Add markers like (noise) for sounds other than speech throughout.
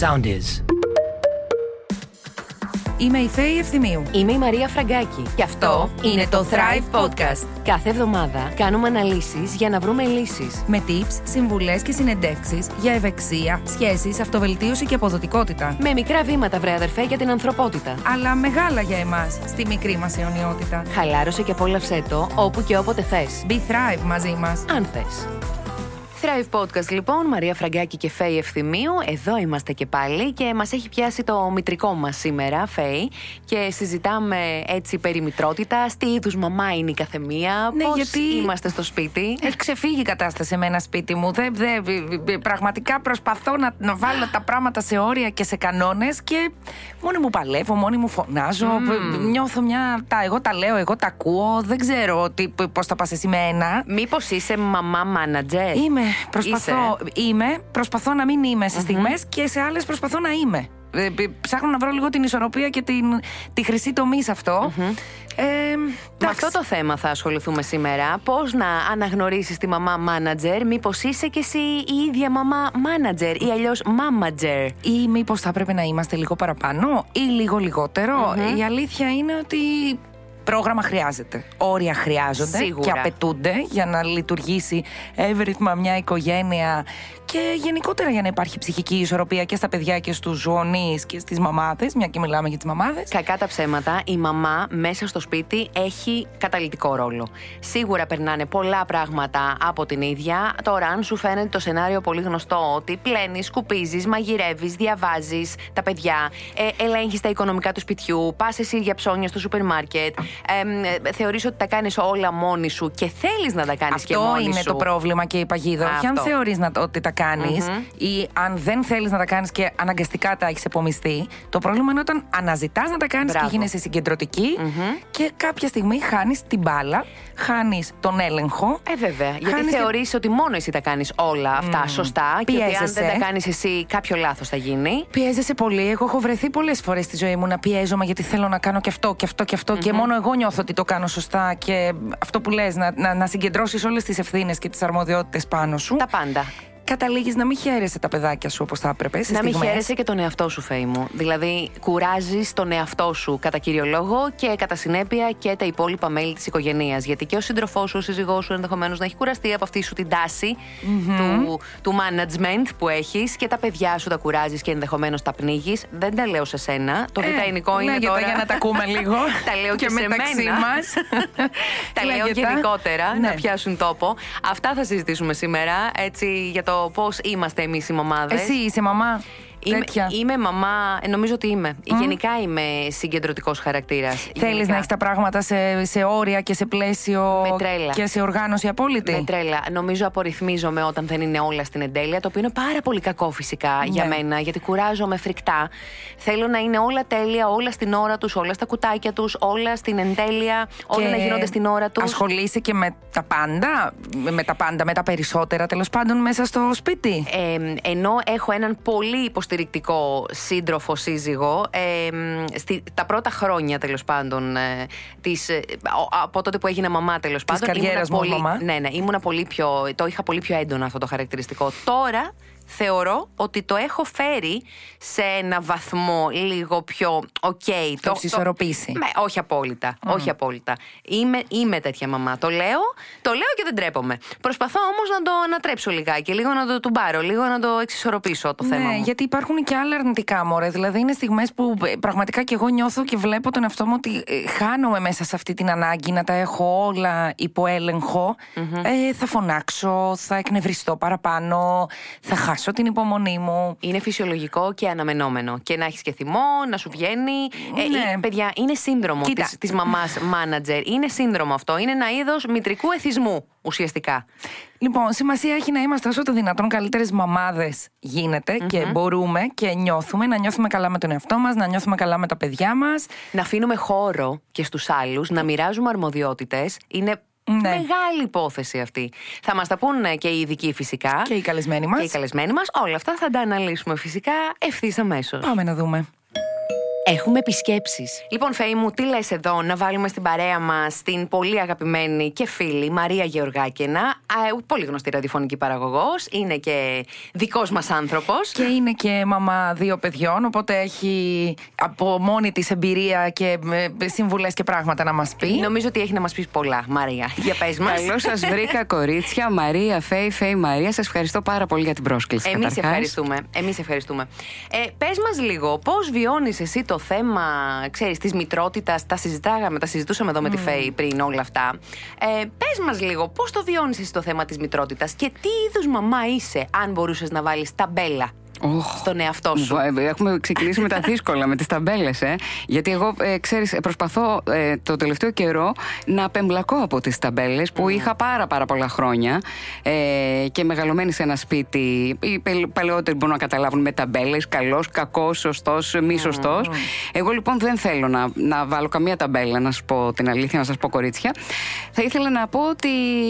Sound is. Είμαι η Φέη Ευθυμίου. Είμαι η Μαρία Φραγκάκη και αυτό είναι το Thrive Podcast. Κάθε εβδομάδα κάνουμε αναλύσεις για να βρούμε λύσεις. Με tips, συμβουλές και συνεντεύξεις για ευεξία, σχέσεις, αυτοβελτίωση και αποδοτικότητα. Με μικρά βήματα, βρε αδερφέ, για την ανθρωπότητα. Αλλά μεγάλα για εμάς, στη μικρή μας αιωνιότητα. Χαλάρωσε και απόλαυσέ το όπου και όποτε θες. Be Thrive μαζί μας. Αν θες. Thrive Podcast λοιπόν, Μαρία Φραγκάκη και Φέη Ευθυμίου. Εδώ είμαστε και πάλι και μας έχει πιάσει το μητρικό μας σήμερα, Φέη. Και συζητάμε έτσι περί μητρότητας, τι είδους μαμά είναι η καθεμία, Ναι, πώς γιατί- είμαστε στο σπίτι. Έχει ξεφύγει η κατάσταση με ένα σπίτι μου. Δεν, δεν- πραγματικά προσπαθώ να, να βάλω τα πράγματα σε όρια και σε κανόνες και μόνη μου παλεύω, μόνη μου φωνάζω. Νιώθω μια. Τα, εγώ τα λέω, εγώ τα ακούω. Δεν ξέρω πώς θα πας εσύ με ένα. Μήπως είσαι μαμά μάνατζερ; Είμαι. Προσπαθώ, είμαι, προσπαθώ να μην είμαι σε στιγμές και σε άλλες προσπαθώ να είμαι. Ε, ε, Ψάχνω να βρω λίγο την ισορροπία και την, τη χρυσή τομή σε αυτό. Ε, Με εντάξει. αυτό το θέμα θα ασχοληθούμε σήμερα. Πώς να αναγνωρίσεις τη μαμά μάνατζερ, μήπως είσαι και εσύ η ίδια μαμά μάνατζερ ή αλλιώς μάματζερ. ή μήπως θα πρέπει να είμαστε λίγο παραπάνω ή λίγο λιγότερο; Η αλήθεια είναι ότι πρόγραμμα χρειάζεται. Όρια χρειάζονται Σίγουρα. και απαιτούνται για να λειτουργήσει εύρυθμα μια οικογένεια και γενικότερα για να υπάρχει ψυχική ισορροπία και στα παιδιά και στους γονείς και στις μαμάδες, μια και μιλάμε για τις μαμάδες. Κακά τα ψέματα, η μαμά μέσα στο σπίτι έχει καταλητικό ρόλο. Σίγουρα περνάνε πολλά πράγματα από την ίδια. Τώρα, αν σου φαίνεται το σενάριο πολύ γνωστό, ότι πλένεις, σκουπίζεις, μαγειρεύεις, διαβάζεις τα παιδιά, ε, ελέγχεις τα οικονομικά του σπιτιού, πας εσύ για ψώνια στο σούπερ μάρκετ, ε, θεωρείς ότι τα κάνεις όλα μόνη σου και θέλεις να τα κάνεις και Αυτό μόνη είναι σου. το πρόβλημα και η παγίδα. Όχι αν Αυτό. θεωρεί ότι τα κανει ή αν δεν θέλεις να τα κάνεις και αναγκαστικά τα έχεις επομιστεί. Το πρόβλημα είναι όταν αναζητάς να τα κάνεις και Μπράβο. γίνεσαι συγκεντρωτική και κάποια στιγμή χάνεις την μπάλα, χάνεις τον έλεγχο. Ε, βέβαια. Γιατί Χάνεις και- θεωρείς ότι μόνο εσύ τα κάνεις όλα αυτά σωστά και ότι αν Πιέζεσαι. δεν τα κάνεις εσύ, κάποιο λάθος θα γίνει. Πιέζεσαι πολύ. Εγώ έχω βρεθεί πολλές φορές στη ζωή μου να πιέζομαι γιατί θέλω να κάνω και αυτό και αυτό και αυτο και μόνο εγώ νιώθω ότι το κάνω σωστά. Και αυτό που λες, να, να, να συγκεντρώσεις όλες τις ευθύνες και τις αρμοδιότητες πάνω σου. Τα πάντα. Καταλήγεις να μην χαίρεσαι τα παιδάκια σου όπως θα έπρεπε. σε Να μην στιγμές; χαίρεσαι και τον εαυτό σου, Φέη μου. Δηλαδή, κουράζεις τον εαυτό σου κατά κύριο λόγο και κατά συνέπεια και τα υπόλοιπα μέλη της οικογένειας. Γιατί και ο σύντροφός σου, ο σύζυγός σου ενδεχομένως να έχει κουραστεί από αυτή σου την ταση του, του management που έχεις και τα παιδιά σου τα κουράζεις και ενδεχομένως τα πνίγεις. Δεν τα λέω σε σένα. Το Ε, βιταϊκό είναι λέγε τα τώρα. για να τα ακούμε (laughs) λίγο. τα λέω και, Και σε μεταξύ μένα. μας. (laughs) τα λέω Λέγε τα. γενικότερα Ναι. να πιάσουν τόπο. Αυτά θα συζητήσουμε σήμερα έτσι για το πώς είμαστε εμείς οι μαμάδε. Εσύ είσαι μαμά. Είμαι, τέτοια. είμαι μαμά, ε, νομίζω ότι είμαι. Γενικά είμαι συγκεντρωτικός χαρακτήρας. Θέλεις να έχεις τα πράγματα σε, σε όρια και σε πλαίσιο Με τρέλα. και σε οργάνωση απόλυτη; Με τρέλα. Νομίζω απορριθμίζομαι όταν δεν είναι όλα στην εντέλεια, το οποίο είναι πάρα πολύ κακό φυσικά Ναι. για μένα, γιατί κουράζομαι φρικτά. Θέλω να είναι όλα τέλεια, όλα στην ώρα τους, όλα στα κουτάκια τους, όλα στην εντέλεια, όλα Και να γίνονται στην ώρα τους. Ασχολείσαι και με τα πάντα, με τα πάντα, με τα περισσότερα τέλος πάντων μέσα στο σπίτι; Ε, ενώ έχω έναν πολύ υποστηρικτικό σύντροφο σύζυγο, ε, στη, τα πρώτα χρόνια τέλος πάντων, ε, της, ε, ο- από τότε που έγινα μαμά τέλος πάντων. καριέρας ήμουνα μου πολύ, μαμά. Ναι, ναι, ήμουνα πολύ πιο, το είχα πολύ πιο έντονο αυτό το χαρακτηριστικό. Τώρα θεωρώ ότι το έχω φέρει σε ένα βαθμό λίγο πιο οκ. Το έχεις ισορροπήσει. Ναι, όχι απόλυτα. Όχι απόλυτα. Είμαι, είμαι τέτοια μαμά. Το λέω, το λέω και δεν ντρέπομαι. Προσπαθώ όμως να το ανατρέψω λιγάκι, λίγο να το τουμπάρω, λίγο να το εξισορροπήσω το θέμα. Ναι, μου. γιατί υπάρχουν και άλλα αρνητικά μωρέ. Δηλαδή είναι στιγμές που ε, πραγματικά και εγώ νιώθω και βλέπω τον εαυτό μου ότι ε, χάνομαι μέσα σε αυτή την ανάγκη να τα έχω όλα υπό έλεγχο. Ε, θα φωνάξω, θα εκνευριστώ παραπάνω, θα χάσω την υπομονή μου. Είναι φυσιολογικό και αναμενόμενο. Και να έχεις και θυμό, να σου βγαίνει. Ε, Ναι. ε, παιδιά, είναι σύνδρομο Κοίτα. της, της μαμάς μάνατζερ. Είναι σύνδρομο αυτό. Είναι ένα είδος μητρικού εθισμού ουσιαστικά. Λοιπόν, σημασία έχει να είμαστε όσο το δυνατόν καλύτερες μαμάδες γίνεται και μπορούμε και νιώθουμε. Να νιώθουμε καλά με τον εαυτό μας, να νιώθουμε καλά με τα παιδιά μας. Να αφήνουμε χώρο και στους άλλους, να μοιράζουμε αρμοδιότητες. Είναι Ναι. μεγάλη υπόθεση αυτή. Θα μας τα πούνε και οι ειδικοί φυσικά. Και οι καλεσμένοι μας. Και οι καλεσμένοι μας. Όλα αυτά θα τα αναλύσουμε φυσικά ευθύς αμέσως. Πάμε να δούμε. Έχουμε επισκέψεις. Λοιπόν, Φέη μου, τι λες εδώ να βάλουμε στην παρέα μας την πολύ αγαπημένη και φίλη Μαρία Γεωργάκαινα. Πολύ γνωστή ραδιοφωνική παραγωγός. Είναι και δικός μας άνθρωπος. Και είναι και μαμά δύο παιδιών. Οπότε έχει από μόνη της εμπειρία και ε, συμβουλές και πράγματα να μας πει. Νομίζω ότι έχει να μας πεις πολλά, Μαρία. Για πες μας. Καλώς σας βρήκα, κορίτσια. Μαρία, Φέη, Φέη, Μαρία. Σας ευχαριστώ πάρα πολύ για την πρόσκληση. Εμείς ευχαριστούμε. Εμείς ευχαριστούμε. Ε, πες μας λίγο, πώς βιώνεις εσύ το θέμα, ξέρεις, της μητρότητας. Τα συζητάγαμε, τα συζητούσαμε εδώ με τη Φέη πριν όλα αυτά. Ε, Πες μας λίγο, πώς το βιώνεις εσύ το θέμα της μητρότητας και τι είδους μαμά είσαι, αν μπορούσες να βάλεις ταμπέλα Oh, στον εαυτό σου. Ε, έχουμε ξεκινήσει με τα δύσκολα, με τις ταμπέλες. Ε. Γιατί εγώ, ε, ξέρεις, προσπαθώ ε, το τελευταίο καιρό να απεμπλακώ από τις ταμπέλες που είχα πάρα πάρα πολλά χρόνια ε, και μεγαλωμένη σε ένα σπίτι. Οι παλαιότεροι μπορούν να καταλάβουν με ταμπέλες, καλός, κακός, σωστός, μη σωστός. Εγώ λοιπόν δεν θέλω να, να βάλω καμία ταμπέλα, να σα πω την αλήθεια, να σας πω κορίτσια. Θα ήθελα να πω ότι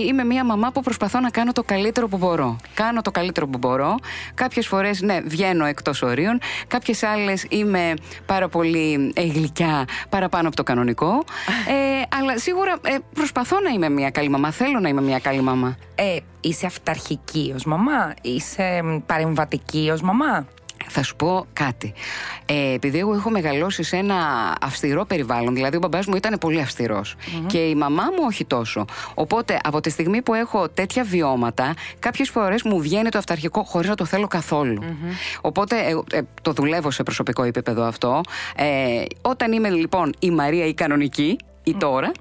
είμαι μια μαμά που προσπαθώ να κάνω το καλύτερο που μπορώ. Κάνω το καλύτερο που μπορώ. Κάποιες φορές, ναι, βγαίνω εκτός ορίων. Κάποιες άλλες είμαι πάρα πολύ ε, γλυκιά παραπάνω από το κανονικό. Ε, αλλά σίγουρα ε, προσπαθώ να είμαι μια καλή μαμά. Θέλω να είμαι μια καλή μαμά. Ε, είσαι αυταρχική ως μαμά, είσαι παρεμβατική ως μαμά; Θα σου πω κάτι. Ε, επειδή εγώ έχω μεγαλώσει σε ένα αυστηρό περιβάλλον, δηλαδή ο μπαμπάς μου ήταν πολύ και η μαμά μου όχι τόσο. Οπότε από τη στιγμή που έχω τέτοια βιώματα, κάποιες φορές μου βγαίνει το αυταρχικό χωρίς να το θέλω Οπότε ε, ε, το δουλεύω σε προσωπικό επίπεδο αυτό. Ε, όταν είμαι λοιπόν η Μαρία η κανονική, ή τώρα.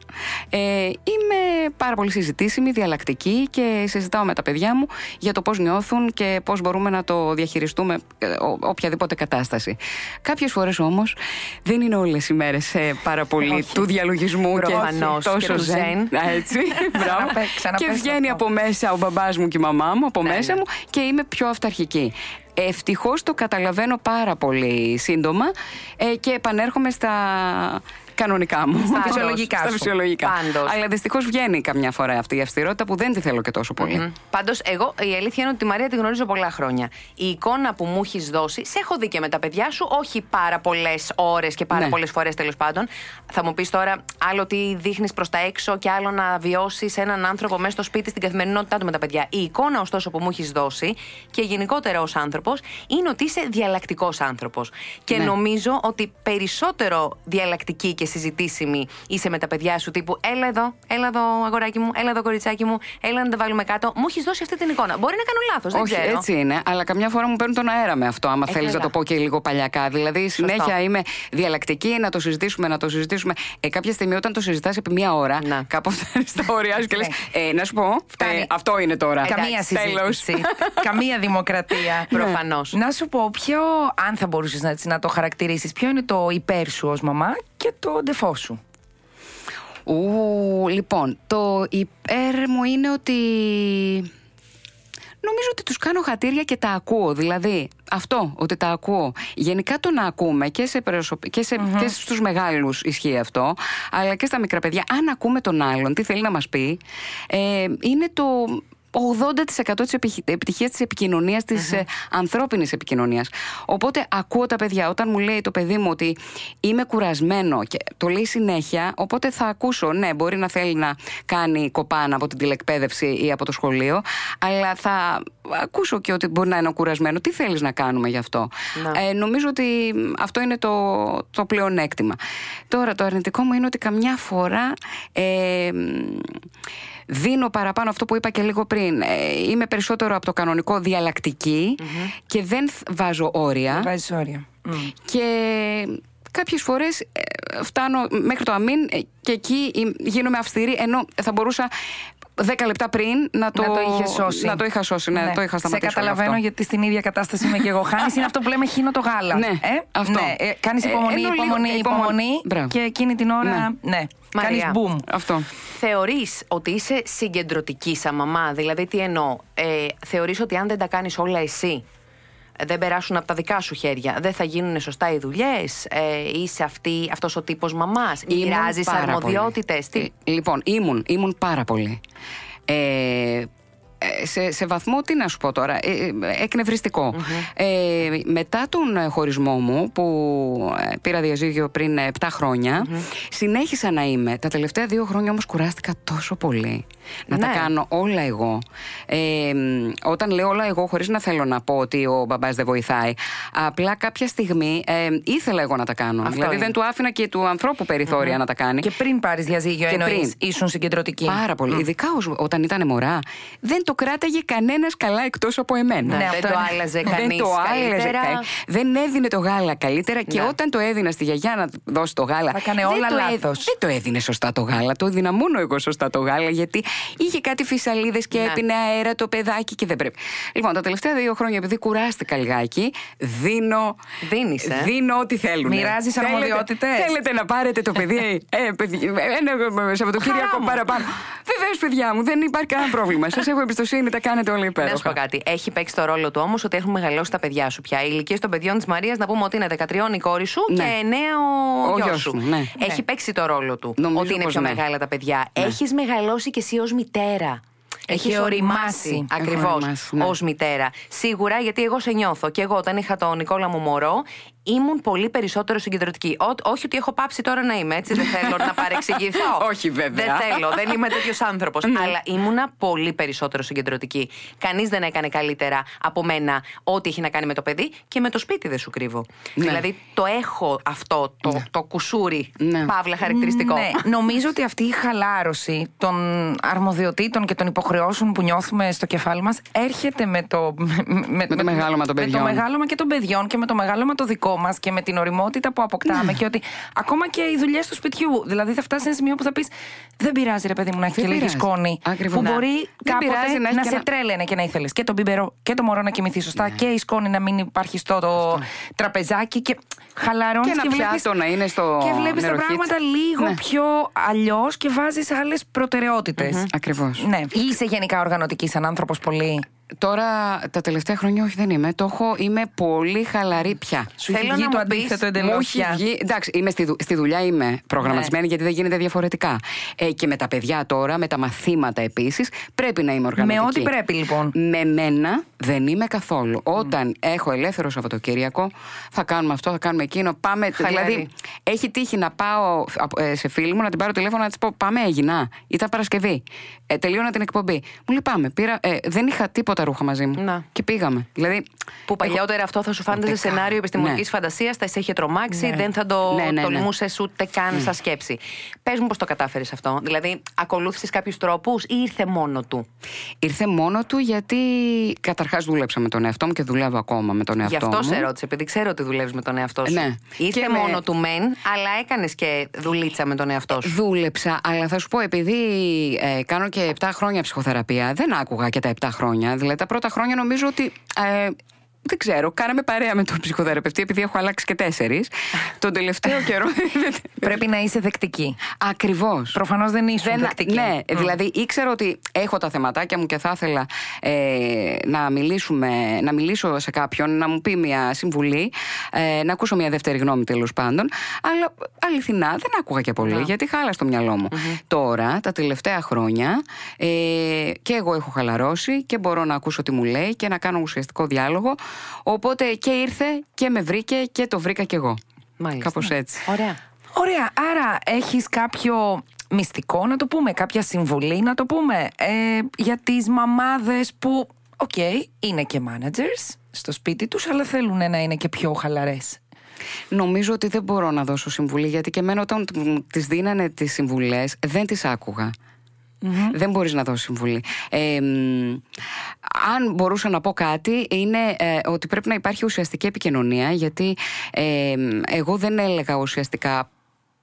Ε, είμαι πάρα πολύ συζητήσιμη, διαλλακτική και συζητάω με τα παιδιά μου για το πώς νιώθουν και πώς μπορούμε να το διαχειριστούμε ε, οποιαδήποτε κατάσταση. Κάποιες φορές όμως δεν είναι όλες οι μέρες ε, πάρα πολύ του διαλογισμού και τόσο ζεν. Έτσι, (laughs) μπράβο. και βγαίνει από μέσα ο μπαμπάς μου και η μαμά μου, από ναι, μέσα ναι. μου και είμαι πιο αυταρχική. Ευτυχώς το καταλαβαίνω πάρα πολύ σύντομα ε, και επανέρχομαι στα κανονικά μου. Στα φυσιολογικά. Στα φυσιολογικά. Πάντως. Αλλά δυστυχώς βγαίνει καμιά φορά αυτή η αυστηρότητα που δεν τη θέλω και τόσο πολύ. Mm-hmm. Πάντως, εγώ η αλήθεια είναι ότι τη Μαρία τη γνωρίζω πολλά χρόνια. Η εικόνα που μου έχεις δώσει, σε έχω δει και με τα παιδιά σου, όχι πάρα πολλές ώρες και πάρα ναι. πολλές φορές τέλος πάντων. Θα μου πεις τώρα άλλο τι δείχνεις προς τα έξω και άλλο να βιώσεις έναν άνθρωπο μέσα στο σπίτι στην καθημερινότητά του με τα παιδιά. Η εικόνα, ωστόσο, που μου έχεις δώσει και γενικότερα ως άνθρωπος είναι ότι είσαι διαλλακτικός άνθρωπος. Και ναι. νομίζω ότι περισσότερο διαλλακτική και συζητήσιμη είσαι με τα παιδιά σου, τύπου Έλα εδώ, έλα εδώ, αγοράκι μου, έλα εδώ, κοριτσάκι μου, έλα να τα βάλουμε κάτω. Μου έχεις δώσει αυτή την εικόνα. Μπορεί να κάνω λάθος, δεν Όχι, ξέρω. έτσι είναι, αλλά καμιά φορά μου παίρνουν τον αέρα με αυτό, άμα θέλεις να το πω και λίγο παλιακά. Δηλαδή, συνέχεια είμαι διαλλακτική, να το συζητήσουμε, να το συζητήσουμε. Ε, κάποια στιγμή όταν το συζητάς επί μία ώρα, κάπου φτάνει στα ωριά σου και λες: ε, Να σου πω, ε, αυτό είναι τώρα. Καμία συζήτηση. (laughs) Καμία δημοκρατία. Ναι. Προφανώς. Να σου πω, ποιο, αν θα μπορούσες να, να το χαρακτηρίσεις, ποιο είναι το υπέρ σου ως μαμά και το ντεφό σου. Ου, λοιπόν, το υπέρ μου είναι ότι νομίζω ότι τους κάνω χατήρια και τα ακούω. Δηλαδή, αυτό, ότι τα ακούω. Γενικά το να ακούμε και, σε και, σε... και στους μεγάλους ισχύει αυτό, αλλά και στα μικρά παιδιά. Αν ακούμε τον άλλον, τι θέλει να μας πει, ε, είναι το 80% της επιτυχίας της επικοινωνίας, της mm-hmm. ανθρώπινης επικοινωνίας. Οπότε ακούω τα παιδιά. Όταν μου λέει το παιδί μου ότι είμαι κουρασμένο και το λέει συνέχεια, οπότε θα ακούσω. Ναι, μπορεί να θέλει να κάνει κοπάνα από την τηλεκπαίδευση ή από το σχολείο, αλλά θα ακούσω και ότι μπορεί να είναι κουρασμένο. Τι θέλεις να κάνουμε γι' αυτό; Ε, νομίζω ότι αυτό είναι το, το πλεονέκτημα. Τώρα, το αρνητικό μου είναι ότι καμιά φορά. Ε, δίνω παραπάνω αυτό που είπα και λίγο πριν. Ε, είμαι περισσότερο από το κανονικό και δεν βάζω όρια. Δεν βάζεις όρια. Και κάποιες φορές ε, φτάνω μέχρι το αμήν ε, και εκεί γίνομαι αυστηρή ενώ θα μπορούσα δέκα λεπτά πριν να το, να το είχε σώσει. Να το είχα σώσει, ναι, ναι. το είχα σταματήσει. Σε καταλαβαίνω γιατί στην ίδια κατάσταση είμαι και εγώ. (laughs) Χάνει είναι αυτό που λέμε χύνω το γάλα. Ναι, ε; αυτό. Ναι. Ε, Κάνεις υπομονή, ε, υπομονή, υπομονή, υπομονή και εκείνη την ώρα. Ναι. ναι. Κάνεις boom. Αυτό. Θεωρείς ότι είσαι συγκεντρωτική σαν μαμά. Δηλαδή, τι εννοώ. Ε, Θεωρείς ότι αν δεν τα κάνεις όλα εσύ, δεν περάσουν από τα δικά σου χέρια, δεν θα γίνουν σωστά οι δουλειές. Ε, είσαι αυτή, αυτός ο τύπος μαμάς, μοιράζεις αρμοδιότητες. Τι... Λοιπόν, ήμουν, ήμουν πάρα πολύ. Ε, ε, σε, σε βαθμό, τι να σου πω τώρα, ε, ε, εκνευριστικο Ε, μετά τον χωρισμό μου, που ε, πήρα διαζύγιο πριν 7 χρονια συνέχισα να είμαι. Τα τελευταία δύο χρόνια όμως κουράστηκα τόσο πολύ. Να τα Ναι. κάνω όλα εγώ. Ε, μ, όταν λέω όλα εγώ, χωρίς να θέλω να πω ότι ο μπαμπάς δεν βοηθάει, απλά κάποια στιγμή ε, ήθελα εγώ να τα κάνω. Αυτό δηλαδή είναι. δεν του άφηνα και του ανθρώπου περιθώρια να τα κάνει. Και πριν πάρεις διαζύγιο, Και εννοεί πριν. ήσουν συγκεντρωτική. Πάρα πολύ. Ειδικά ως- όταν ήταν μωρά, δεν το κράταγε κανένας καλά εκτός από εμένα. Ναι, δεν αυτό το είναι. άλλαζε Δεν κανείς το άλλαζε καλύτερα. κα- Δεν έδινε το γάλα καλύτερα και Ναι. όταν το έδινα στη γιαγιά να δώσει το γάλα. Τα έκανε δεν όλα το έ- λάθος. Δεν το έδινε σωστά το γάλα. Το έδινα μόνο εγώ σωστά το γάλα γιατί είχε κάτι φυσαλίδες και Ναι. έπινε αέρα το παιδάκι και δεν πρέπει. Λοιπόν, τα τελευταία δύο χρόνια επειδή κουράστηκα λιγάκι, δίνω. Δίνεις, ε; Δίνω ό,τι θέλουν. Μοιράζεις Θέλετε- αρμοδιότητες; Θέλετε να πάρετε το παιδί; (laughs) ε, παιδί ένα Σαββατοκύριακο Χαρά μου. παραπάνω. Βεβαίως, παιδιά μου, δεν υπάρχει κανένα πρόβλημα. Σας έχω εμπιστοσύνη, τα κάνετε όλα Να υπέροχα. σου πω κάτι. Έχει παίξει το ρόλο του όμως ότι έχουν μεγαλώσει τα παιδιά σου πια. Οι ηλικίες των παιδιών της Μαρίας, να πούμε ότι είναι 13 η κόρη σου Ναι. και 9 ο, Ο γιος γιος σου. μου, ναι. Έχει παίξει το ρόλο του. Νομίζω ότι είναι πως πιο ναι. μεγάλα τα παιδιά. Έχεις μεγαλώσει κι εσύ ως μητέρα. Έχει Έχεις οριμάσει. Ακριβώς. Έχω οριμάσει, ναι. Ω μητέρα. Σίγουρα γιατί εγώ σε νιώθω. Και εγώ όταν είχα τον Νικόλα μου μωρό, ήμουν πολύ περισσότερο συγκεντρωτική. Ό, όχι ότι έχω πάψει τώρα να είμαι έτσι. Δεν θέλω να παρεξηγηθώ. (laughs) Όχι, βέβαια. Δεν θέλω. Δεν είμαι τέτοιος άνθρωπος. Αλλά ήμουνα πολύ περισσότερο συγκεντρωτική. Κανείς δεν έκανε καλύτερα από μένα ό,τι έχει να κάνει με το παιδί και με το σπίτι δεν σου κρύβω. Ναι. Δηλαδή το έχω αυτό το, το κουσούρι, Ναι. παύλα χαρακτηριστικό. Ναι, νομίζω ότι αυτή η χαλάρωση των αρμοδιοτήτων και των υποχρεώσεων που νιώθουμε στο κεφάλι μας έρχεται με το, με, το μεγάλωμα των με παιδιών. το μεγάλωμα και των παιδιών και με το μεγάλωμα το δικό μας και με την οριμότητα που αποκτάμε Ναι. και ότι ακόμα και οι δουλειές του σπιτιού. Δηλαδή θα φτάσεις σε ένα σημείο που θα πεις Δεν πειράζει, ρε παιδί μου, να έχει Δεν και λίγη πειράζει. σκόνη. Ακριβώς. Που Ναι. μπορεί Δεν κάποτε πειράζει να να, έχει και σε ένα- τρέλαινε και να ήθελες και τον μπιμπερό και το μωρό να κοιμηθεί σωστά και η σκόνη να μην υπάρχει στο το τραπεζάκι και χαλαρώνεις Και ένα πιάτο να είναι στο και βλέπεις τα νεροχύτη. πράγματα λίγο Ναι. πιο αλλιώς και βάζεις άλλες προτεραιότητες. Ακριβώς. Ναι. Είσαι γενικά οργανωτική σαν άνθρωπος πολύ. Τώρα τα τελευταία χρόνια όχι δεν είμαι. Το έχω, είμαι πολύ χαλαρή πια. Σου Θέλω έχει βγει να το μου πεις- αντίθετο Μου εντελώ έχει πια. βγει. Εντάξει, είμαι στη, δου- στη δουλειά είμαι προγραμματισμένη γιατί δεν γίνεται διαφορετικά. Ε, και με τα παιδιά τώρα, με τα μαθήματα επίσης, πρέπει να είμαι οργανωτική. Με ό,τι πρέπει, λοιπόν. Με μένα δεν είμαι καθόλου. Όταν έχω ελεύθερο Σαββατοκύριακο, θα κάνουμε αυτό, θα κάνουμε εκείνο. Πάμε. Χαλαρή. Δηλαδή, έχει τύχει να πάω ε, σε φίλη μου να την πάρω τηλέφωνο να της πω: Πάμε, έγινα. Ήταν Παρασκευή. Ε, τελείωνα την εκπομπή. Μου λέει: Πάμε. Πήρα, ε, δεν είχα τίποτα ρούχα μαζί μου. Να. Και πήγαμε. Δηλαδή, Που παλιότερα αυτό θα σου φάνηκε Ούτε σε καν. σενάριο επιστημονικής Ναι. φαντασίας, θα σε είχε τρομάξει, Ναι. δεν θα το Ναι, ναι, ναι. τολμούσες ούτε καν σαν σκέψη. Πες μου πώς το κατάφερες αυτό. Δηλαδή, ακολούθησες κάποιους τρόπους ή ήρθε μόνο του; Ήρθε μόνο του γιατί καταρχάς δούλεψα με τον εαυτό μου και δουλεύω ακόμα με τον Γι' εαυτό αυτό μου. σε ρώτησε, επειδή ξέρω ότι δουλεύεις με τον εαυτό σου. Ναι. Ήρθε Και με- μόνο του μεν, αλλά έκανες και δουλίτσα με τον εαυτό σου. Δούλεψα, αλλά θα σου πω, επειδή ε, κάνω και 7 χρόνια ψυχοθεραπεία, δεν άκουγα και τα 7 χρόνια. Δηλαδή, τα πρώτα χρόνια νομίζω ότι. Ε, δεν ξέρω, κάναμε παρέα με τον ψυχοθεραπευτή, επειδή έχω αλλάξει και τέσσερις. τον τελευταίο (laughs) καιρό. Πρέπει να είσαι δεκτική. Ακριβώς. Προφανώς δεν ήσουν δεκτική. Ναι, δηλαδή ήξερα ότι έχω τα θεματάκια μου και θα ήθελα ε, να, μιλήσουμε, να μιλήσω σε κάποιον, να μου πει μια συμβουλή, ε, να ακούσω μια δεύτερη γνώμη τέλος πάντων. Αλλά αληθινά δεν άκουγα και πολύ, γιατί χάλα στο μυαλό μου. Τώρα, τα τελευταία χρόνια, ε, και εγώ έχω χαλαρώσει και μπορώ να ακούσω τι μου λέει και να κάνω ουσιαστικό διάλογο. Οπότε και ήρθε και με βρήκε και το βρήκα κι εγώ. Μάλιστα. Κάπως έτσι. Ωραία. Ωραία. Άρα έχεις κάποιο μυστικό να το πούμε, κάποια συμβουλή να το πούμε ε, για τις μαμάδες που, οκ, είναι και managers στο σπίτι τους, αλλά θέλουν να είναι και πιο χαλαρές; Νομίζω ότι δεν μπορώ να δώσω συμβουλή γιατί και εμένα όταν τις δίνανε τις συμβουλές δεν τις άκουγα. Δεν μπορείς να δώσεις συμβουλή. Ε, μ, αν μπορούσα να πω κάτι είναι ε, ότι πρέπει να υπάρχει ουσιαστική επικοινωνία γιατί ε, μ, εγώ δεν έλεγα ουσιαστικά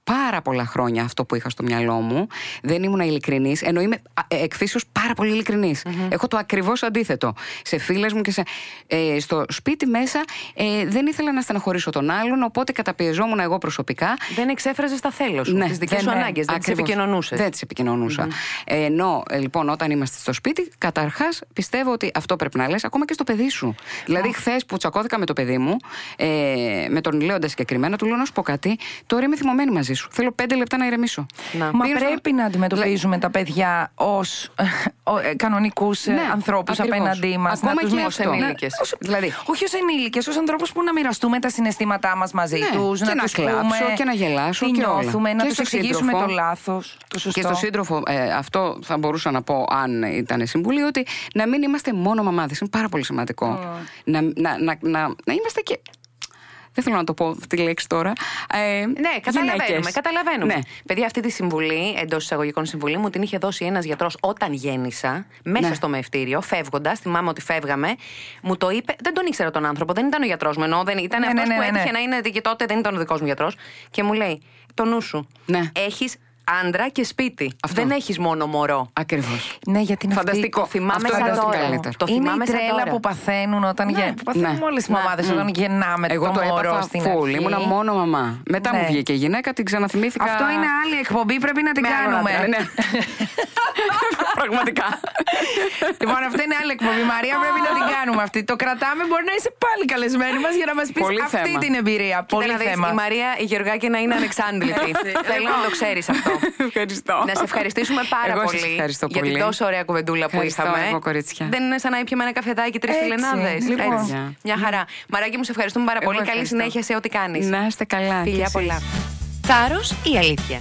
πάρα πολλά χρόνια αυτό που είχα στο μυαλό μου. Δεν ήμουν ειλικρινής, ενώ είμαι α, ε, εκφύσεως πάρα πολύ ειλικρινής. Έχω το ακριβώς αντίθετο. Σε φίλες μου και σε, ε, στο σπίτι μέσα ε, δεν ήθελα να στεναχωρήσω τον άλλον, οπότε καταπιεζόμουν εγώ προσωπικά Δεν εξέφραζες τα θέλω σου, ναι, τις δικές δεν- σου ναι, ανάγκες, δεν τις ακριβώς. επικοινωνούσες. Δεν τις επικοινωνουσα Ε, ενώ ε, λοιπόν όταν είμαστε στο σπίτι, καταρχάς πιστεύω ότι αυτό πρέπει να λες ακόμα και στο παιδί σου. Δηλαδή, χθες που τσακώθηκα με το παιδί μου, ε, με τον Λέοντα συγκεκριμένα, του λέω να σου πω κάτι, τώρα είμαι θυμωμένη μαζί μαζί σου. Θέλω πέντε λεπτά να ηρεμήσω. Να. Μα πρέπει να αντιμετωπίζουμε τα παιδιά ως ε, κανονικούς ε, ναι, ανθρώπους απέναντί μας. Ακόμα να και ω ενήλικε. Δηλαδή. Όχι ως ενήλικες, ως ανθρώπους που να μοιραστούμε τα συναισθήματά μας μαζί ναι, τους. Να, να κλάψω και να γελάσω. Τι και νιώθουμε, όλα. να τους εξηγήσουμε το λάθος. Και στο σύντροφο, ε, αυτό θα μπορούσα να πω, αν ήταν συμβουλή, ότι να μην είμαστε μόνο μαμάδες. Είναι πάρα πολύ σημαντικό. Να, να, να, να, να είμαστε και δεν θέλω να το πω τη λέξη τώρα. Ε, ναι, καταλαβαίνουμε. καταλαβαίνουμε. Ναι. Παιδιά, αυτή τη συμβουλή, εντός εισαγωγικών συμβουλή, μου την είχε δώσει ένας γιατρός όταν γέννησα, μέσα ναι. στο μευτήριο, φεύγοντας. Θυμάμαι ότι φεύγαμε. Μου το είπε. Δεν τον ήξερα τον άνθρωπο, δεν ήταν ο γιατρός μου, ενώ δεν ήταν ναι, αυτός ναι, που ναι, έτυχε να είναι και τότε δεν ήταν ο δικός μου γιατρός. Και μου λέει, το νου σου. Έχεις άντρα και σπίτι. Αυτό. Δεν έχεις μόνο μωρό. Ακριβώς. Ναι, γιατί είναι Φανταστικό. Το θυμάμαι Αυτό σαν τώρα. Το είναι η τρέλα που παθαίνουν όταν ναι. Που παθαίνουν ναι. όλες οι μαμάδες ναι. όταν γεννάμε Εγώ το, το μωρό στην αρχή. Ήμουνα μόνο μαμά. Μετά ναι. μου βγήκε η γυναίκα, την ξαναθυμήθηκα. Αυτό είναι άλλη εκπομπή, πρέπει να την κάνουμε. Ναι. (laughs) Πραγματικά. λοιπόν, αυτό είναι άλλη εκπομπή. Μαρία, πρέπει να την κάνουμε αυτή. Το κρατάμε, μπορεί να είσαι πάλι καλεσμένη μας για να μας πεις αυτή την εμπειρία. Πολύ θέμα. Η Μαρία, η Γεωργάκη να είναι ανεξάντλητη. (laughs) Θέλω να το ξέρεις αυτό. Ευχαριστώ. Να σε ευχαριστήσουμε πάρα Εγώ πολύ, ευχαριστώ για την τόσο ωραία κουβεντούλα που είχαμε. Εγώ, κορίτσια. Δεν είναι σαν να ήπιαμε ένα καφεδάκι τρεις φιλενάδες. Λοιπόν. Μια χαρά. Μαράκι μου, σε ευχαριστούμε πάρα πολύ. Καλή συνέχεια σε ό,τι κάνεις. Να είστε καλά. Φιλιά πολλά. Θάρρος ή αλήθεια;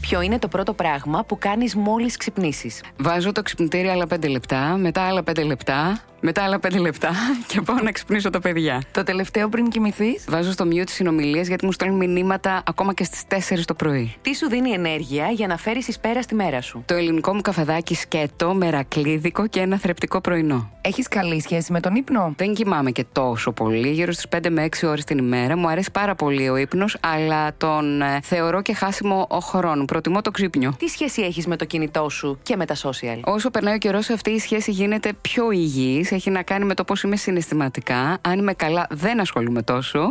Ποιο είναι το πρώτο πράγμα που κάνεις μόλις ξυπνήσεις; Βάζω το ξυπνητήρι άλλα 5 λεπτά, μετά άλλα 5 λεπτά, μετά άλλα 5 λεπτά (laughs) και πάω να ξυπνήσω τα παιδιά. Το τελευταίο πριν κοιμηθείς; Βάζω στο μειό τη συνομιλίες γιατί μου στέλνουν μηνύματα ακόμα και στις 4 το πρωί. Τι σου δίνει ενέργεια για να φέρεις εις πέρα στη μέρα σου; Το ελληνικό μου καφεδάκι σκέτο, μερακλίδικο και ένα θρεπτικό πρωινό. Έχεις καλή σχέση με τον ύπνο; Δεν κοιμάμαι και τόσο πολύ, γύρω στις 5 με 6 ώρες την ημέρα. Μου αρέσει πάρα πολύ ο ύπνος, αλλά τον ε, θεωρώ και χάσιμο ο χρόνο. Προτιμώ το ξύπνιο. Τι σχέση έχεις με το κινητό σου και με τα social; Όσο περνάει ο καιρός, αυτή η σχέση γίνεται πιο υγιής έχει να κάνει με το πώς είμαι συναισθηματικά. Αν είμαι καλά, δεν ασχολούμαι τόσο.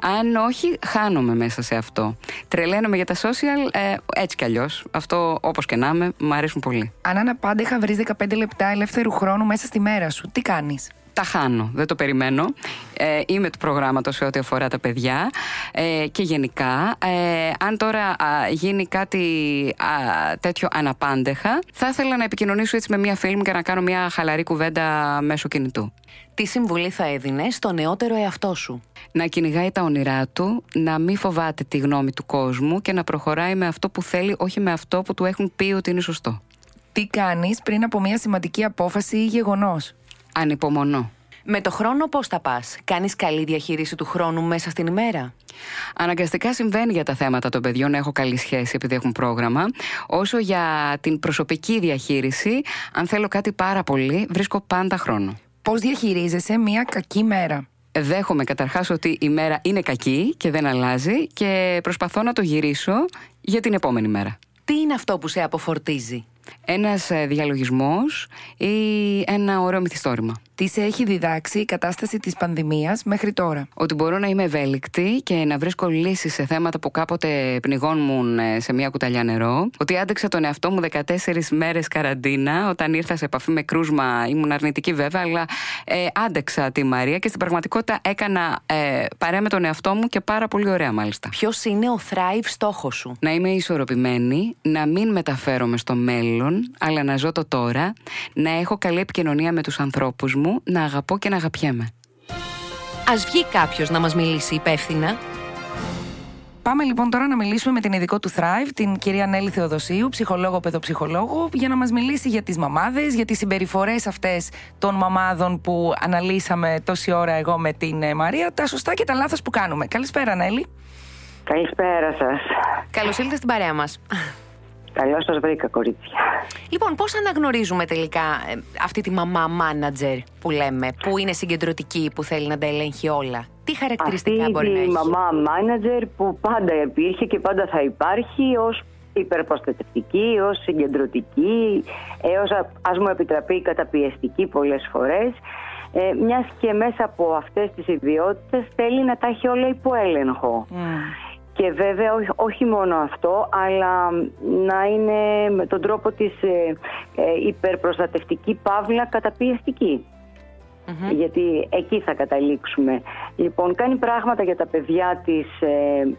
Αν όχι, χάνομαι μέσα σε αυτό. Τρελαίνομαι για τα social, ε, έτσι κι αλλιώς. Αυτό, όπως και να είμαι, μου αρέσουν πολύ. Αν αναπάντεχα βρεις 15 λεπτά ελεύθερου χρόνου μέσα στη μέρα σου, τι κάνεις; Τα χάνω, δεν το περιμένω. Ε, είμαι του προγράμματος σε ό,τι αφορά τα παιδιά ε, και γενικά. Ε, αν τώρα γίνει κάτι τέτοιο αναπάντεχα, θα ήθελα να επικοινωνήσω έτσι με μία φίλη μου και να κάνω μια χαλαρή κουβέντα μέσω κινητού. Τι συμβουλή θα έδινες στο νεότερο εαυτό σου; Να κυνηγάει τα όνειρά του, να μην φοβάται τη γνώμη του κόσμου και να προχωράει με αυτό που θέλει, όχι με αυτό που του έχουν πει ότι είναι σωστό. Τι κάνεις πριν από μια σημαντική απόφαση ή γεγονός; Ανυπομονώ. Με το χρόνο πώς θα πας, κάνεις καλή διαχείριση του χρόνου μέσα στην ημέρα; Αναγκαστικά συμβαίνει για τα θέματα των παιδιών να έχω καλή σχέση επειδή έχουν πρόγραμμα. Όσο για την προσωπική διαχείριση, αν θέλω κάτι πάρα πολύ, βρίσκω πάντα χρόνο. Πώς διαχειρίζεσαι μια κακή μέρα; Δέχομαι καταρχάς ότι η μέρα είναι κακή και δεν αλλάζει και προσπαθώ να το γυρίσω για την επόμενη μέρα. Τι είναι αυτό που σε αποφορτίζει; Ένας ε, διαλογισμός ή ένα ωραίο μυθιστόρημα. Τι σε έχει διδάξει η κατάσταση της πανδημίας μέχρι τώρα; Ότι μπορώ να είμαι ευέλικτη και να βρίσκω λύσεις σε θέματα που κάποτε πνιγώνουν ε, σε μια κουταλιά νερό. Ότι άντεξα τον εαυτό μου 14 μέρες καραντίνα όταν ήρθα σε επαφή με κρούσμα. Ήμουν αρνητική βέβαια, αλλά ε, άντεξα τη Μαρία και στην πραγματικότητα έκανα ε, παρέα με τον εαυτό μου και πάρα πολύ ωραία μάλιστα. Ποιος είναι ο thrive στόχος σου; Να είμαι ισορροπημένη, να μην μεταφέρομαι στο μέλλον, αλλά να ζω το τώρα, να έχω καλή επικοινωνία με τους ανθρώπους μου να αγαπώ και να αγαπιέμαι. Ας βγει κάποιος να μας μιλήσει υπεύθυνα. Πάμε λοιπόν τώρα να μιλήσουμε με την ειδικό του Thrive, την κυρία Νέλη Θεοδοσίου, ψυχολόγο, παιδοψυχολόγο, για να μας μιλήσει για τις μαμάδες, για τις συμπεριφορές αυτές των μαμάδων που αναλύσαμε τόση ώρα εγώ με την ε, Μαρία, τα σωστά και τα λάθος που κάνουμε. Καλησπέρα Νέλη. Καλησπέρα σας. Καλώς ήλθατε στην παρέα μας. Καλώς σας βρήκα, κορίτσια. Λοιπόν, πώς αναγνωρίζουμε τελικά ε, αυτή τη μαμά μάνατζερ που λέμε, που είναι συγκεντρωτική, που θέλει να τα ελέγχει όλα; Τι χαρακτηριστικά αυτή μπορεί να έχει; Αυτή η μαμά μάνατζερ που πάντα υπήρχε και πάντα θα υπάρχει ως υπερποστατευτική, ως συγκεντρωτική, έω α μου επιτραπεί καταπιεστική πολλές φορές. Ε, μιας και μέσα από αυτές τις ιδιότητες θέλει να τα έχει όλα υπό έλεγχο. Mm. Και βέβαια όχι μόνο αυτό, αλλά να είναι με τον τρόπο της ε, ε, υπερπροστατευτική παύλα Γιατί εκεί θα καταλήξουμε. Λοιπόν, κάνει πράγματα για τα παιδιά της ε,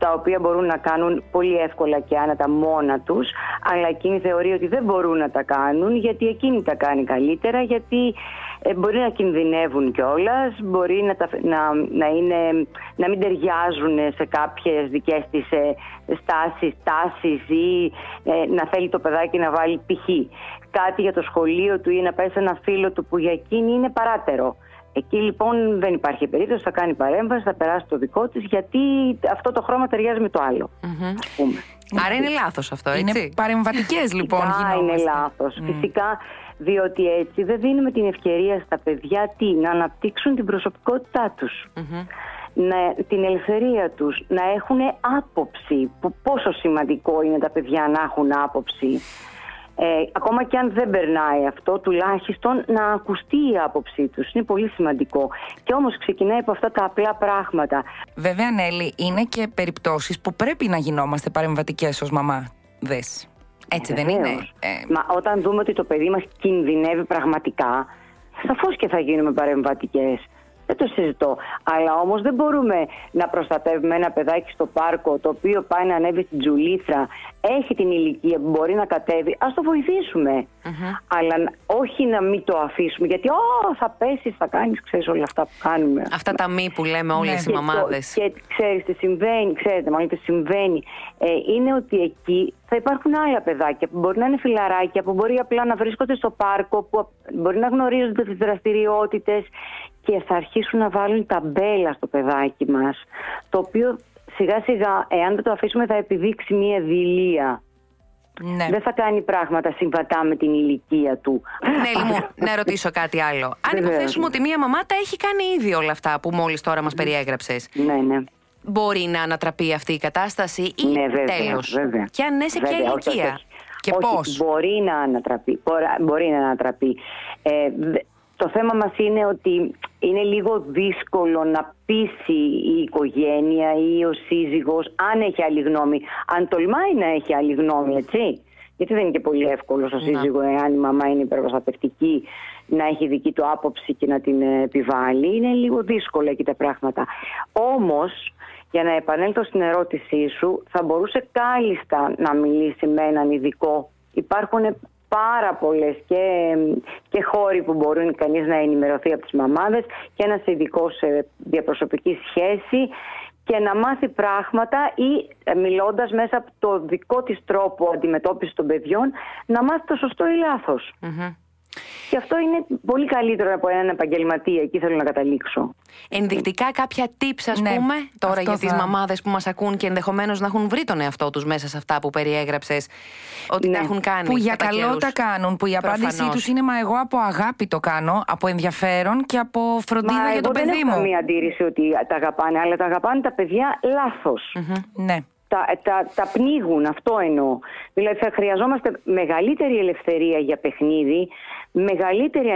τα οποία μπορούν να κάνουν πολύ εύκολα και άνετα μόνα τους, αλλά εκείνη θεωρεί ότι δεν μπορούν να τα κάνουν γιατί εκείνη τα κάνει καλύτερα, γιατί ε, μπορεί να κινδυνεύουν κιόλας, μπορεί να, να, να, είναι, να μην ταιριάζουν σε κάποιες δικές της ε, στάσεις, τάσεις ή ε, να θέλει το παιδάκι να βάλει π.χ. κάτι για το σχολείο του ή να πάει σε ένα φίλο του που για εκείνη είναι παράτερο. Εκεί λοιπόν δεν υπάρχει περίπτωση, θα κάνει παρέμβαση, θα περάσει το δικό της γιατί αυτό το χρώμα ταιριάζει με το άλλο. Άρα είναι λάθος αυτό, έτσι; Είναι παρεμβατικές λοιπόν Φυσικά είναι λάθος. Φυσικά διότι έτσι δεν δίνουμε την ευκαιρία στα παιδιά τι, να αναπτύξουν την προσωπικότητά τους. Να, την ελευθερία τους, να έχουν άποψη, που πόσο σημαντικό είναι τα παιδιά να έχουν άποψη. Ε, ακόμα και αν δεν περνάει αυτό, τουλάχιστον να ακουστεί η άποψή τους. Είναι πολύ σημαντικό. Και όμως ξεκινάει από αυτά τα απλά πράγματα. Βέβαια, Νέλη, είναι και περιπτώσεις που πρέπει να γινόμαστε παρεμβατικές ως μαμάδες. Έτσι δεν είναι. Ε... Μα όταν δούμε ότι το παιδί μας κινδυνεύει πραγματικά, σαφώς και θα γίνουμε παρεμβατικές. Δεν το συζητώ. Αλλά όμως δεν μπορούμε να προστατεύουμε ένα παιδάκι στο πάρκο το οποίο πάει να ανέβει στην τζουλήθρα, έχει την ηλικία που μπορεί να κατέβει. Α το βοηθήσουμε. Αλλά όχι να μην το αφήσουμε. Γιατί ό, θα πέσεις, θα κάνεις, ξέρεις όλα αυτά που κάνουμε. Αυτά τα μη που λέμε όλες ναι. οι μαμάδες. Και, ξέρεις τι συμβαίνει, ξέρετε, μάλλον τι συμβαίνει. Ε, είναι ότι εκεί θα υπάρχουν άλλα παιδάκια που μπορεί να είναι φιλαράκια, που μπορεί απλά να βρίσκονται στο πάρκο, που μπορεί να γνωρίζονται τις δραστηριότητες και θα αρχίσουν να βάλουν ταμπέλα στο παιδάκι μας το οποίο σιγά σιγά εάν δεν το αφήσουμε θα επιδείξει μια δηλία ναι. Δεν θα κάνει πράγματα συμβατά με την ηλικία του. Ναι, μου, να ρωτήσω κάτι άλλο. Αν υποθέσουμε ότι μία μαμά τα έχει κάνει ήδη όλα αυτά που μόλις τώρα μας περιέγραψες. Ναι, ναι. Μπορεί να ανατραπεί αυτή η κατάσταση ή ναι, βέβαια, τέλος. Βέβαια. Και αν ναι, σε ποια ηλικία. Και όχι, πώς; Μπορεί να ανατραπεί. Μπορεί να ανατραπεί. Ε, το θέμα μας είναι ότι είναι λίγο δύσκολο να πείσει η οικογένεια ή ο σύζυγος αν έχει άλλη γνώμη. Αν τολμάει να έχει άλλη γνώμη, έτσι. Γιατί δεν είναι και πολύ εύκολο ο σύζυγο, εάν η μαμά είναι υπερπροστατευτική, να έχει δική του άποψη και να την επιβάλλει. Είναι λίγο δύσκολο εκεί τα πράγματα. Όμως, για να επανέλθω στην ερώτησή σου, θα μπορούσε κάλλιστα να μιλήσει με έναν ειδικό. Υπάρχουν πάρα πολλές και, και χώροι που μπορούν κανείς να ενημερωθεί από τις μαμάδες και ένας ειδικός σε διαπροσωπική σχέση και να μάθει πράγματα ή ε, μιλώντας μέσα από το δικό της τρόπο αντιμετώπισης των παιδιών να μάθει το σωστό ή λαθος και αυτό είναι πολύ καλύτερο από έναν επαγγελματία. Εκεί θέλω να καταλήξω. Ενδεικτικά κάποια tips, ας ναι, πούμε, τώρα για θα... τι μαμάδες που μας ακούν και ενδεχομένως να έχουν βρει τον εαυτό τους μέσα σε αυτά που περιέγραψες. Ότι ναι. τα έχουν κάνει. Που για καλό καιρούς. τα κάνουν. Που η απάντησή τους είναι Μα εγώ από αγάπη το κάνω, από ενδιαφέρον και από φροντίδα Μα για το παιδί μου. Δεν έχω καμία αντίρρηση ότι τα αγαπάνε, αλλά τα αγαπάνε τα παιδιά λάθος. Ναι τα, τα, τα πνίγουν, αυτό εννοώ. Δηλαδή θα χρειαζόμαστε μεγαλύτερη ελευθερία για παιχνίδι, μεγαλύτερη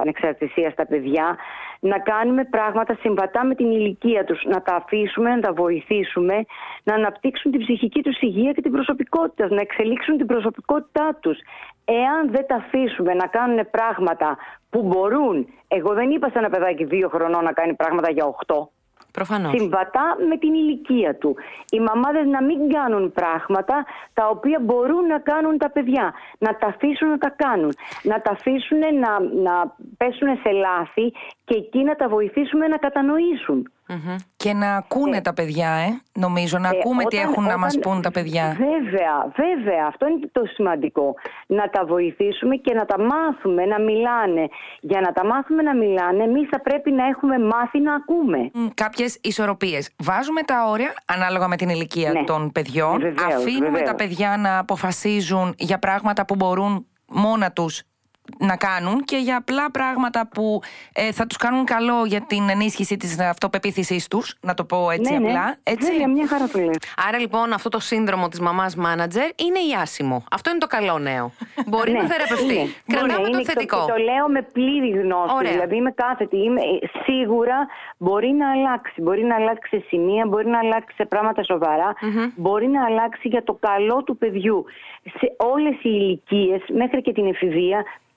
ανεξαρτησία στα παιδιά, να κάνουμε πράγματα συμβατά με την ηλικία τους, να τα αφήσουμε, να τα βοηθήσουμε, να αναπτύξουν την ψυχική τους υγεία και την προσωπικότητα, να εξελίξουν την προσωπικότητά τους. Εάν δεν τα αφήσουμε να κάνουν πράγματα που μπορούν, εγώ δεν είπα σε ένα παιδάκι δύο χρονών να κάνει πράγματα για οχτώ, Προφανώς. συμβατά με την ηλικία του. Οι μαμάδες να μην κάνουν πράγματα τα οποία μπορούν να κάνουν τα παιδιά. Να τα αφήσουν να τα κάνουν. Να τα αφήσουν να, να πέσουν σε λάθη και εκεί να τα βοηθήσουμε να κατανοήσουν. Και να ακούνε ε, τα παιδιά, ε, νομίζω, να ε, ακούμε τι έχουν να μας πούν τα παιδιά. Βέβαια, βέβαια, αυτό είναι το σημαντικό. Να τα βοηθήσουμε και να τα μάθουμε να μιλάνε. Για να τα μάθουμε να μιλάνε, εμείς θα πρέπει να έχουμε μάθει να ακούμε. Κάποιες ισορροπίες. Βάζουμε τα όρια ανάλογα με την ηλικία ναι. των παιδιών. Αφήνουμε τα παιδιά να αποφασίζουν για πράγματα που μπορούν μόνα τους να κάνουν και για απλά πράγματα που ε, θα τους κάνουν καλό για την ενίσχυση της αυτοπεποίθησής τους, να το πω έτσι ναι, ναι. απλά. Έτσι. Βέβαια, μια χαρά το Άρα λοιπόν αυτό το σύνδρομο της μαμάς μάνατζερ είναι η άσημο. Αυτό είναι το καλό νέο. Μπορεί να θεραπευτεί. Κρατάμε το θετικό. Το, το λέω με πλήρη γνώση. Ωραία. Δηλαδή είμαι κάθετη. Είμαι, σίγουρα μπορεί να αλλάξει. Μπορεί να αλλάξει σε σημεία, μπορεί να αλλάξει σε πράγματα Μπορεί να αλλάξει για το καλό του παιδιού. Σε όλες οι ηλικίες, μέχρι και την εφηβεία, ε,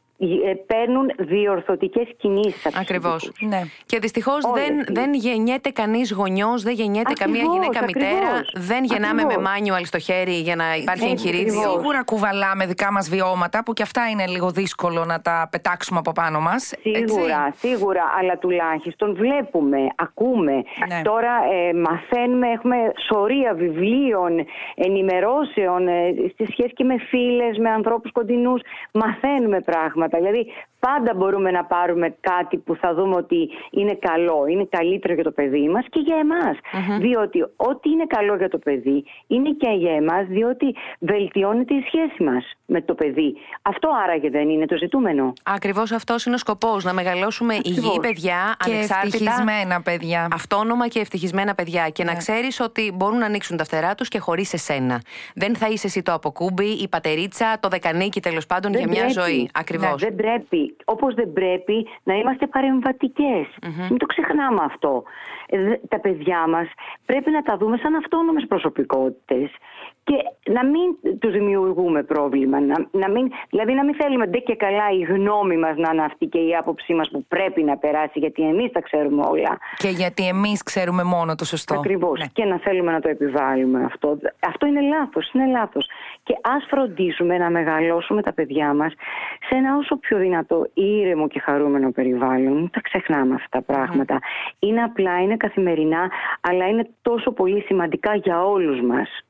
παίρνουν διορθωτικές κινήσεις. Ακριβώς. Ναι. Και δυστυχώς δεν, δεν γεννιέται κανείς γονιός, δεν γεννιέται καμία γυναίκα μητέρα. Δεν γεννάμε με μάνιουαλ στο χέρι για να υπάρχει εγχειρίδιο. Σίγουρα κουβαλάμε δικά μας βιώματα που και αυτά είναι λίγο δύσκολο να τα πετάξουμε από πάνω μας. Σίγουρα, σίγουρα, αλλά τουλάχιστον βλέπουμε, ακούμε. Ναι. Τώρα ε, μαθαίνουμε, έχουμε σωρία βιβλίων, ενημερώσεων ε, στη σχέση και με φίλες, με ανθρώπους κοντινούς. Μαθαίνουμε πράγματα. Δηλαδή πάντα μπορούμε να πάρουμε κάτι που θα δούμε ότι είναι καλό, είναι καλύτερο για το παιδί μας και για εμας Διότι ό,τι είναι καλό για το παιδί είναι και για εμάς διότι βελτιώνεται η σχέση μας με το παιδί. Αυτό άραγε δεν είναι το ζητούμενο. Ακριβώς αυτός είναι ο σκοπός. Να μεγαλώσουμε υγιή παιδιά, Και ανεξάρτητα. ευτυχισμένα παιδιά. Αυτόνομα και ευτυχισμένα παιδιά. Και να Ναι. ξέρεις ότι μπορούν να ανοίξουν τα φτερά τους και χωρίς εσένα. Δεν θα είσαι εσύ το αποκούμπι, η πατερίτσα, το δεκανίκι τέλος πάντων για μια ζωή. Ακριβώς. Ναι, δεν πρέπει. Όπως δεν πρέπει να είμαστε παρεμβατικές. Μην το ξεχνάμε αυτό. Ε, δε- τα παιδιά μας πρέπει να τα δούμε σαν αυτόνομες προσωπικότητες και να μην τους δημιουργούμε πρόβλημα. Να, να μην, δηλαδή να μην θέλουμε ντε και καλά η γνώμη μας να είναι αυτή και η άποψή μας που πρέπει να περάσει γιατί εμείς τα ξέρουμε όλα. Και γιατί εμείς ξέρουμε μόνο το σωστό. Ακριβώς. Ναι. Και να θέλουμε να το επιβάλλουμε αυτό. Αυτό είναι λάθος. Είναι λάθος. Και ας φροντίσουμε να μεγαλώσουμε τα παιδιά μας σε ένα όσο πιο δυνατό ήρεμο και χαρούμενο περιβάλλον. Μην τα ξεχνάμε αυτά τα πράγματα. Είναι απλά, είναι καθημερινά, αλλά είναι τόσο πολύ σημαντικά για όλους μας.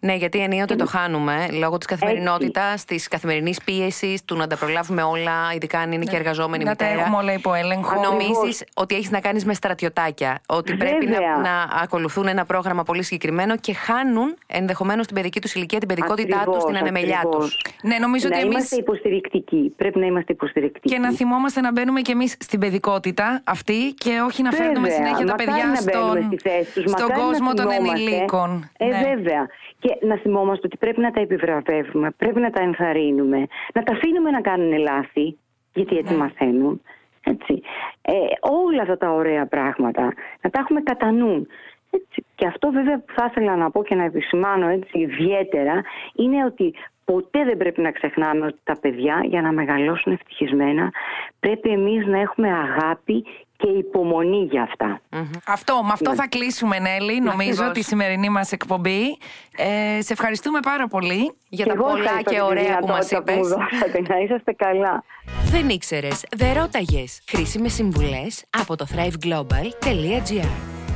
Ναι, γιατί ενίοτε το χάνουμε λόγω της καθημερινότητας, της καθημερινής πίεσης, του να τα προλάβουμε όλα, ειδικά αν είναι και εργαζόμενη Ναι. Να τα μητέρα. έχουμε όλα υπό έλεγχο. Νομίζεις ότι έχεις να κάνεις με στρατιωτάκια. Ότι πρέπει να, Βέβαια. να ακολουθούν ένα πρόγραμμα πολύ συγκεκριμένο και χάνουν ενδεχομένως την παιδική τους ηλικία, την παιδικότητά τους, Ακριβώς, την ανεμελιά τους. ακριβώς. Ναι, νομίζω να ότι εμεί. είμαστε υποστηρικτικοί. Πρέπει να είμαστε υποστηρικτικοί. Και να θυμόμαστε να μπαίνουμε κι εμείς στην παιδικότητα αυτή και όχι να φέρνουμε Βέβαια. συνέχεια τα Μακάρι παιδιά να μπαίνουμε στον, στη θέση τους. στον Μακάρι να κόσμο των θυμόμαστε. ενηλίκων. Ε, Ναι. βέβαια. Και να θυμόμαστε ότι πρέπει να τα επιβραβεύουμε, πρέπει να τα ενθαρρύνουμε, να τα αφήνουμε να κάνουν λάθη, γιατί Ναι. έτσι μαθαίνουν. Έτσι. Ε, όλα αυτά τα ωραία πράγματα να τα έχουμε κατά νου. Έτσι. Και αυτό βέβαια που θα ήθελα να πω και να επισημάνω έτσι ιδιαίτερα είναι ότι ποτέ δεν πρέπει να ξεχνάμε ότι τα παιδιά για να μεγαλώσουν ευτυχισμένα πρέπει εμείς να έχουμε αγάπη και υπομονή για αυτά. Αυτό, με αυτό Ναι. θα κλείσουμε, Νέλη, νομίζω, Ακριβώς. τη σημερινή μας εκπομπή. Ε, σε ευχαριστούμε πάρα πολύ. Για Και τα εγώ πολλά ευχαριστώ και για τη ωραία που μας δυνατότητα είπε. που μου δώσατε. Να είσαστε καλά. Δεν ήξερες, δεν ρώταγες. Χρήσιμες συμβουλές από το thriveglobal.gr.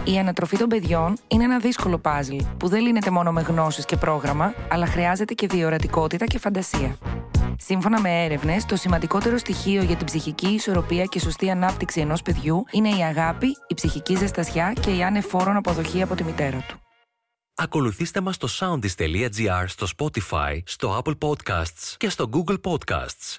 Η ανατροφή των παιδιών είναι ένα δύσκολο παζλ που δεν λύνεται μόνο με γνώσεις και πρόγραμμα, αλλά χρειάζεται και διορατικότητα και φαντασία. Σύμφωνα με έρευνες, το σημαντικότερο στοιχείο για την ψυχική ισορροπία και σωστή ανάπτυξη ενός παιδιού είναι η αγάπη, η ψυχική ζεστασιά και η ανεφόρον αποδοχή από τη μητέρα του. Ακολουθήστε μας στο soundis.gr, στο Spotify, στο Apple Podcasts και στο Google Podcasts.